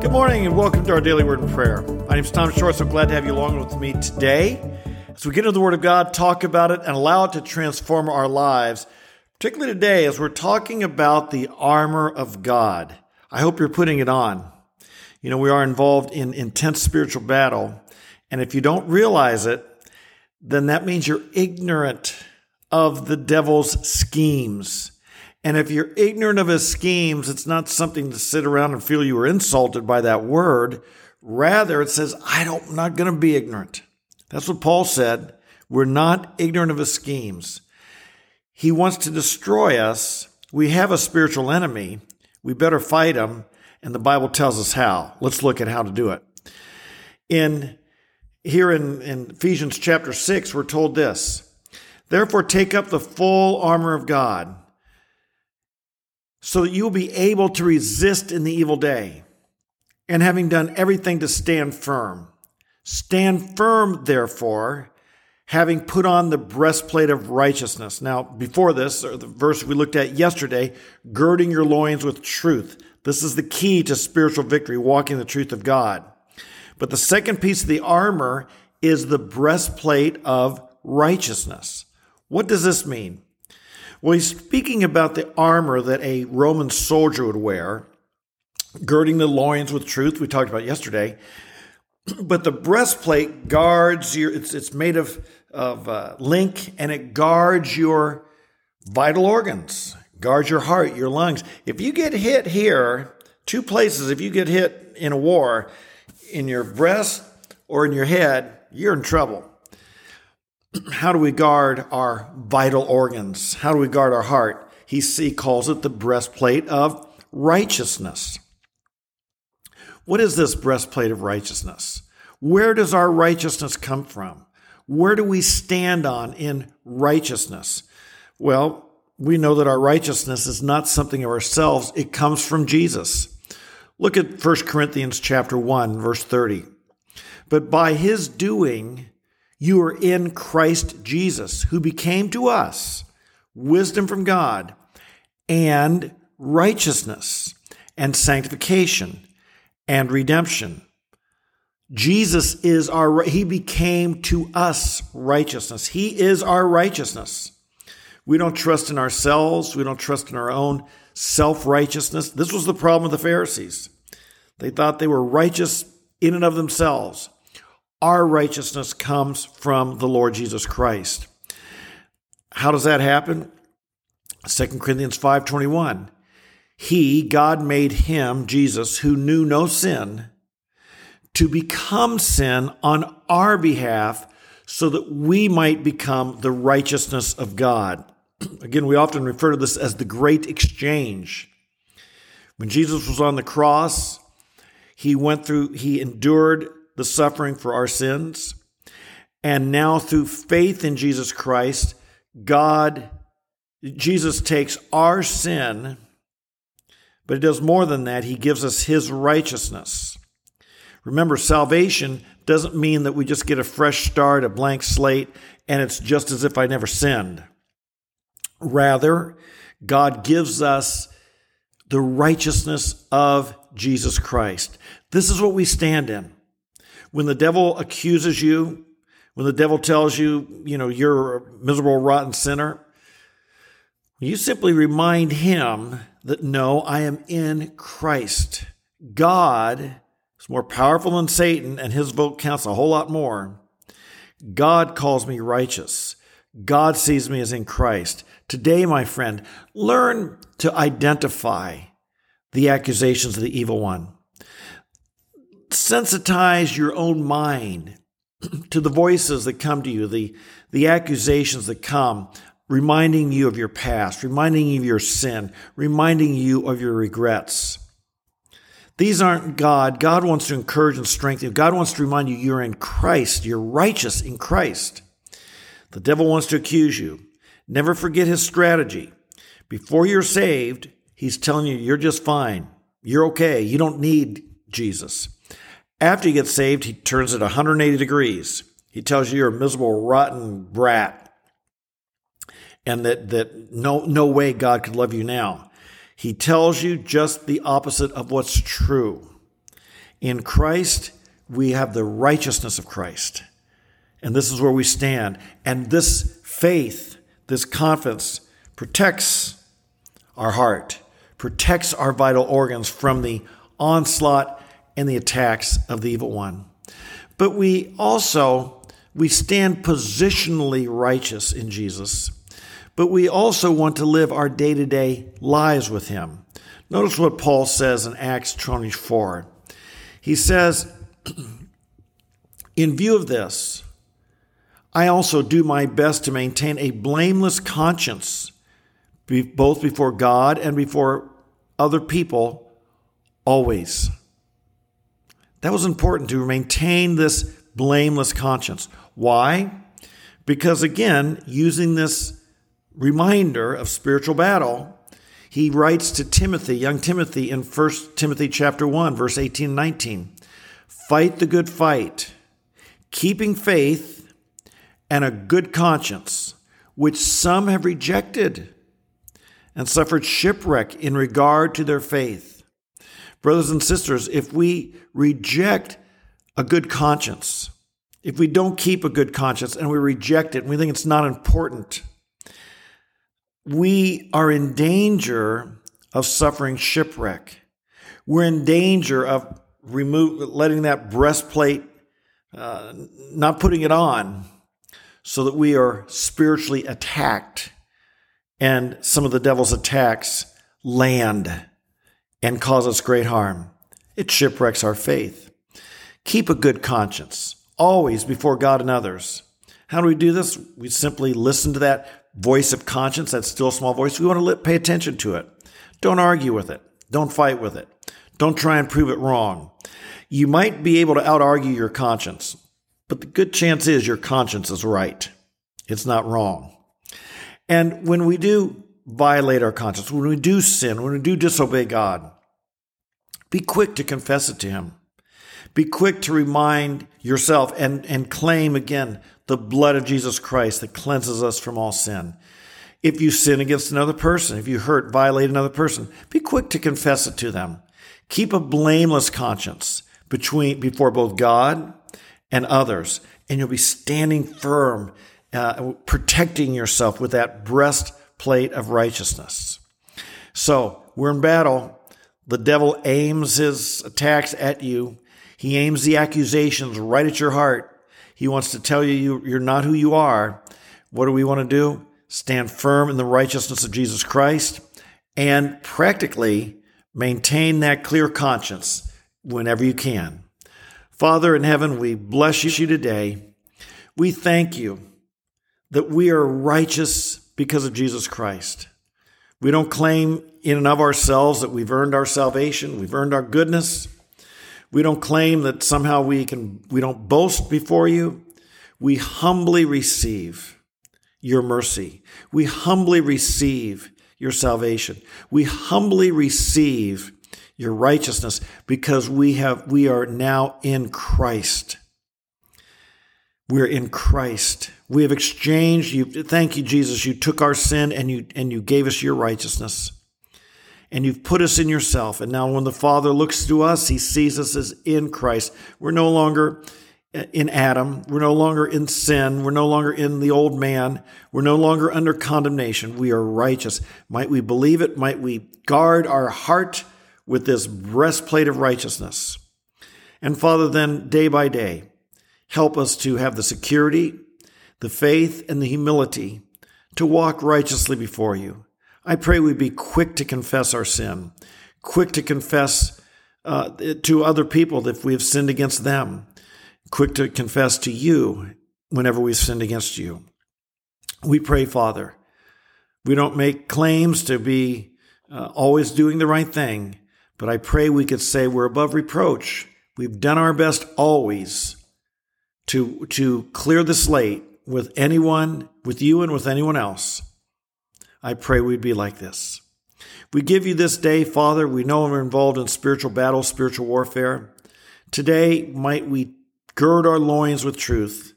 Good morning and welcome to our daily word and prayer. My name is Tom Short, so glad to have you along with me today. As we get into the Word of God, talk about it, and allow it to transform our lives, particularly today as we're talking about the armor of God. I hope you're putting it on. You know, we are involved in intense spiritual battle, and if you don't realize it, then that means you're ignorant of the devil's schemes. And if you're ignorant of his schemes, it's not something to sit around and feel you were insulted by that word. Rather, it says, I don't, I'm not going to be ignorant. That's what Paul said. We're not ignorant of his schemes. He wants to destroy us. We have a spiritual enemy. We better fight him. And the Bible tells us how. Let's look at how to do it. In here in, in Ephesians chapter 6, we're told this Therefore, take up the full armor of God so that you will be able to resist in the evil day, and having done everything to stand firm. Stand firm, therefore, having put on the breastplate of righteousness. Now, before this, the verse we looked at yesterday, girding your loins with truth. This is the key to spiritual victory, walking the truth of God. But the second piece of the armor is the breastplate of righteousness. What does this mean? Well, he's speaking about the armor that a Roman soldier would wear, girding the loins with truth, we talked about yesterday. But the breastplate guards your, it's, it's made of, of uh, link and it guards your vital organs, guards your heart, your lungs. If you get hit here, two places, if you get hit in a war, in your breast or in your head, you're in trouble how do we guard our vital organs? How do we guard our heart? He, he calls it the breastplate of righteousness. What is this breastplate of righteousness? Where does our righteousness come from? Where do we stand on in righteousness? Well, we know that our righteousness is not something of ourselves, it comes from Jesus. Look at 1 Corinthians chapter 1 verse 30. But by his doing you are in Christ Jesus, who became to us wisdom from God and righteousness and sanctification and redemption. Jesus is our, he became to us righteousness. He is our righteousness. We don't trust in ourselves. We don't trust in our own self righteousness. This was the problem of the Pharisees. They thought they were righteous in and of themselves. Our righteousness comes from the Lord Jesus Christ. How does that happen? 2 Corinthians 5:21. He, God made him, Jesus, who knew no sin, to become sin on our behalf so that we might become the righteousness of God. Again, we often refer to this as the great exchange. When Jesus was on the cross, he went through, he endured the suffering for our sins. And now, through faith in Jesus Christ, God, Jesus takes our sin, but He does more than that. He gives us His righteousness. Remember, salvation doesn't mean that we just get a fresh start, a blank slate, and it's just as if I never sinned. Rather, God gives us the righteousness of Jesus Christ. This is what we stand in. When the devil accuses you, when the devil tells you, you know, you're a miserable, rotten sinner, you simply remind him that no, I am in Christ. God is more powerful than Satan, and his vote counts a whole lot more. God calls me righteous. God sees me as in Christ. Today, my friend, learn to identify the accusations of the evil one sensitize your own mind to the voices that come to you, the, the accusations that come, reminding you of your past, reminding you of your sin, reminding you of your regrets. These aren't God. God wants to encourage and strengthen you. God wants to remind you you're in Christ. You're righteous in Christ. The devil wants to accuse you. Never forget his strategy. Before you're saved, he's telling you you're just fine. You're okay. You don't need Jesus. After you get saved, he turns it 180 degrees. He tells you you're a miserable, rotten brat and that, that no, no way God could love you now. He tells you just the opposite of what's true. In Christ, we have the righteousness of Christ. And this is where we stand. And this faith, this confidence, protects our heart, protects our vital organs from the onslaught and the attacks of the evil one. But we also we stand positionally righteous in Jesus. But we also want to live our day-to-day lives with him. Notice what Paul says in Acts 24. He says, In view of this, I also do my best to maintain a blameless conscience, both before God and before other people, always. That was important to maintain this blameless conscience. Why? Because again, using this reminder of spiritual battle, he writes to Timothy, young Timothy, in 1 Timothy chapter 1, verse 18 and 19. Fight the good fight, keeping faith and a good conscience, which some have rejected and suffered shipwreck in regard to their faith. Brothers and sisters, if we reject a good conscience, if we don't keep a good conscience and we reject it and we think it's not important, we are in danger of suffering shipwreck. We're in danger of remove, letting that breastplate, uh, not putting it on, so that we are spiritually attacked and some of the devil's attacks land and cause us great harm. It shipwrecks our faith. Keep a good conscience, always before God and others. How do we do this? We simply listen to that voice of conscience, that still small voice. We want to pay attention to it. Don't argue with it. Don't fight with it. Don't try and prove it wrong. You might be able to out argue your conscience, but the good chance is your conscience is right. It's not wrong. And when we do violate our conscience, when we do sin, when we do disobey God, be quick to confess it to Him. Be quick to remind yourself and, and claim again the blood of Jesus Christ that cleanses us from all sin. If you sin against another person, if you hurt, violate another person, be quick to confess it to them. Keep a blameless conscience between before both God and others. And you'll be standing firm, uh, protecting yourself with that breastplate of righteousness. So we're in battle. The devil aims his attacks at you. He aims the accusations right at your heart. He wants to tell you you're not who you are. What do we want to do? Stand firm in the righteousness of Jesus Christ and practically maintain that clear conscience whenever you can. Father in heaven, we bless you today. We thank you that we are righteous because of Jesus Christ. We don't claim in and of ourselves that we've earned our salvation, we've earned our goodness. We don't claim that somehow we can we don't boast before you. We humbly receive your mercy. We humbly receive your salvation. We humbly receive your righteousness because we have we are now in Christ. We're in Christ. We have exchanged you thank you Jesus you took our sin and you and you gave us your righteousness. And you've put us in yourself. And now when the Father looks to us, he sees us as in Christ. We're no longer in Adam. We're no longer in sin. We're no longer in the old man. We're no longer under condemnation. We are righteous. Might we believe it? Might we guard our heart with this breastplate of righteousness. And Father, then day by day, help us to have the security, the faith, and the humility to walk righteously before you. I pray we be quick to confess our sin, quick to confess uh, to other people if we have sinned against them, quick to confess to you whenever we've sinned against you. We pray, Father, we don't make claims to be uh, always doing the right thing, but I pray we could say we're above reproach. We've done our best always to, to clear the slate with anyone, with you and with anyone else. I pray we'd be like this. We give you this day, Father. We know we're involved in spiritual battle, spiritual warfare. Today, might we gird our loins with truth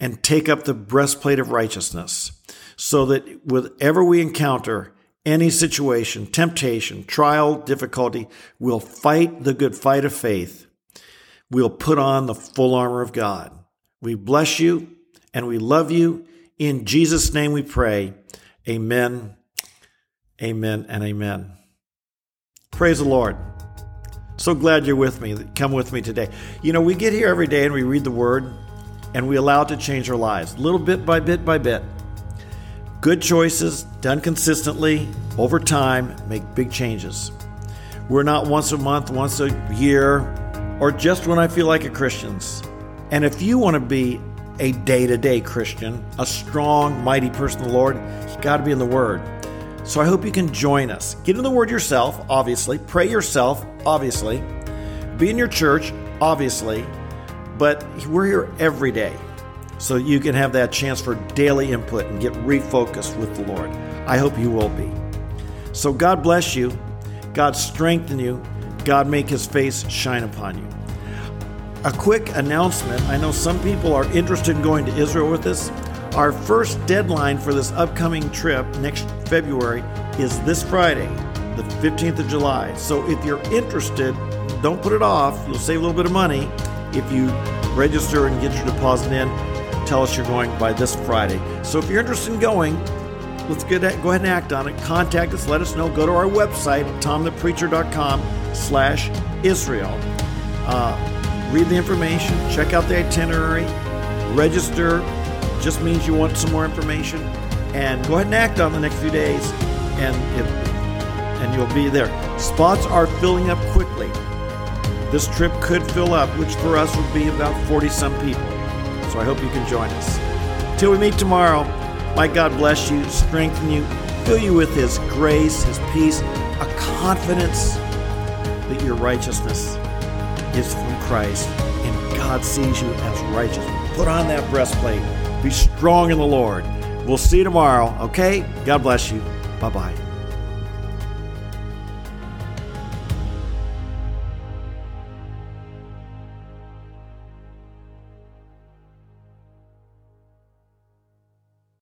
and take up the breastplate of righteousness so that whatever we encounter, any situation, temptation, trial, difficulty, we'll fight the good fight of faith we'll put on the full armor of God. We bless you and we love you. In Jesus' name we pray. Amen, amen, and amen. Praise the Lord. So glad you're with me. Come with me today. You know, we get here every day and we read the Word and we allow it to change our lives, little bit by bit by bit. Good choices done consistently over time make big changes. We're not once a month, once a year, or just when I feel like a Christians. And if you want to be a day to day Christian, a strong, mighty person of the Lord, you got to be in the Word. So I hope you can join us. Get in the Word yourself, obviously. Pray yourself, obviously. Be in your church, obviously. But we're here every day. So you can have that chance for daily input and get refocused with the Lord. I hope you will be. So God bless you. God strengthen you. God make his face shine upon you. A quick announcement I know some people are interested in going to Israel with us. Our first deadline for this upcoming trip next February is this Friday, the 15th of July. So if you're interested, don't put it off. You'll save a little bit of money if you register and get your deposit in. Tell us you're going by this Friday. So if you're interested in going, let's get at, go ahead and act on it. Contact us. Let us know. Go to our website, tomthepreacher.com slash Israel. Uh, read the information. Check out the itinerary. Register. Just means you want some more information. And go ahead and act on the next few days. And, it, and you'll be there. Spots are filling up quickly. This trip could fill up, which for us would be about 40 some people. So I hope you can join us. Till we meet tomorrow, my God bless you, strengthen you, fill you with His grace, His peace, a confidence that your righteousness is from Christ and God sees you as righteous. Put on that breastplate. Be strong in the Lord. We'll see you tomorrow, okay? God bless you. Bye bye.